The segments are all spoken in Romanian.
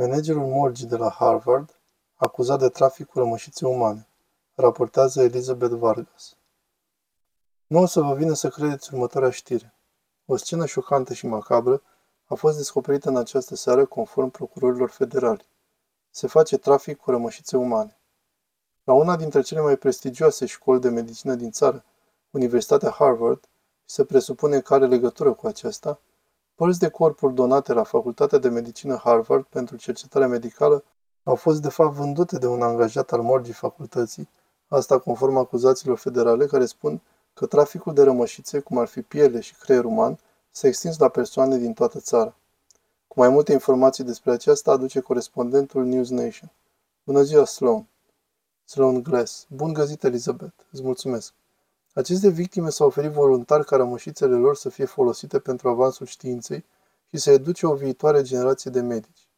Managerul morgii de la Harvard, acuzat de trafic cu rămășițe umane, raportează Elizabeth Vargas. Nu o să vă vină să credeți următoarea știre. O scenă șocantă și macabră a fost descoperită în această seară conform procurorilor federali. Se face trafic cu rămășițe umane. La una dintre cele mai prestigioase școli de medicină din țară, Universitatea Harvard, și se presupune că are legătură cu aceasta, Părți de corpuri donate la Facultatea de Medicină Harvard pentru cercetare medicală au fost de fapt vândute de un angajat al morgii facultății, asta conform acuzațiilor federale care spun că traficul de rămășițe, cum ar fi piele și creier uman, s-a extins la persoane din toată țara. Cu mai multe informații despre aceasta aduce corespondentul News Nation. Bună ziua, Sloan! Sloan Glass. Bun găsit, Elizabeth. Îți mulțumesc. Aceste victime s-au oferit voluntar ca rămășițele lor să fie folosite pentru avansul științei și să educe o viitoare generație de medici.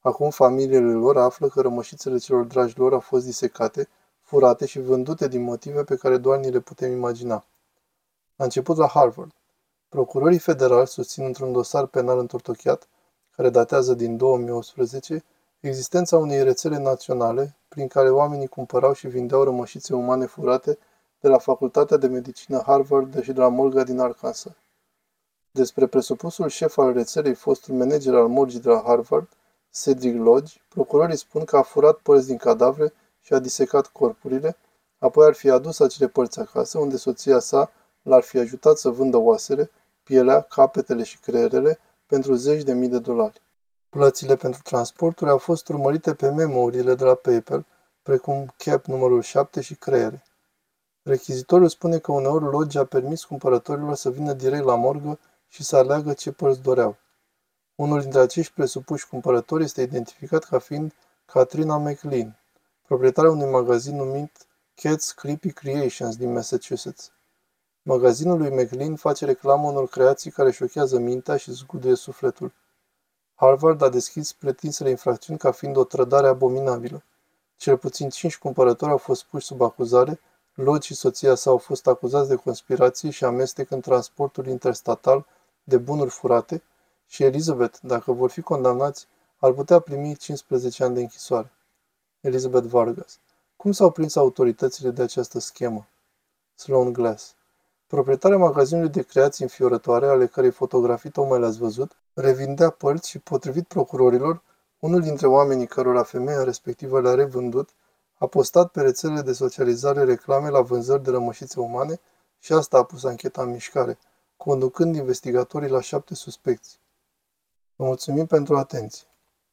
Acum familiile lor află că rămășițele celor dragi lor au fost disecate, furate și vândute din motive pe care doar ni le putem imagina. A început la Harvard. Procurorii federali susțin într-un dosar penal întortocheat, care datează din 2018, existența unei rețele naționale prin care oamenii cumpărau și vindeau rămășițe umane furate de la Facultatea de Medicină Harvard și de la Morga din Arkansas. Despre presupusul șef al rețelei, fostul manager al morgii de la Harvard, Cedric Lodge, procurorii spun că a furat părți din cadavre și a disecat corpurile, apoi ar fi adus acele părți acasă, unde soția sa l-ar fi ajutat să vândă oasele, pielea, capetele și creierele pentru zeci de mii de dolari. Plățile pentru transporturi au fost urmărite pe memourile de la PayPal, precum cap numărul 7 și creiere. Rechizitorul spune că uneori Lodge a permis cumpărătorilor să vină direct la morgă și să aleagă ce părți doreau. Unul dintre acești presupuși cumpărători este identificat ca fiind Katrina McLean, proprietarea unui magazin numit Cat's Creepy Creations din Massachusetts. Magazinul lui McLean face reclamă unor creații care șochează mintea și zguduie sufletul. Harvard a deschis pretinsele infracțiuni ca fiind o trădare abominabilă. Cel puțin cinci cumpărători au fost puși sub acuzare Lodge și soția sa au fost acuzați de conspirații și amestec în transportul interstatal de bunuri furate și Elizabeth, dacă vor fi condamnați, ar putea primi 15 ani de închisoare. Elizabeth Vargas. Cum s-au prins autoritățile de această schemă? Sloan Glass. Proprietarea magazinului de creații înfiorătoare, ale cărei fotografii tocmai le-ați văzut, revindea părți și, potrivit procurorilor, unul dintre oamenii cărora femeia respectivă le-a revândut a postat pe rețelele de socializare reclame la vânzări de rămășițe umane și asta a pus ancheta în mișcare, conducând investigatorii la șapte suspecți. Vă mulțumim pentru atenție.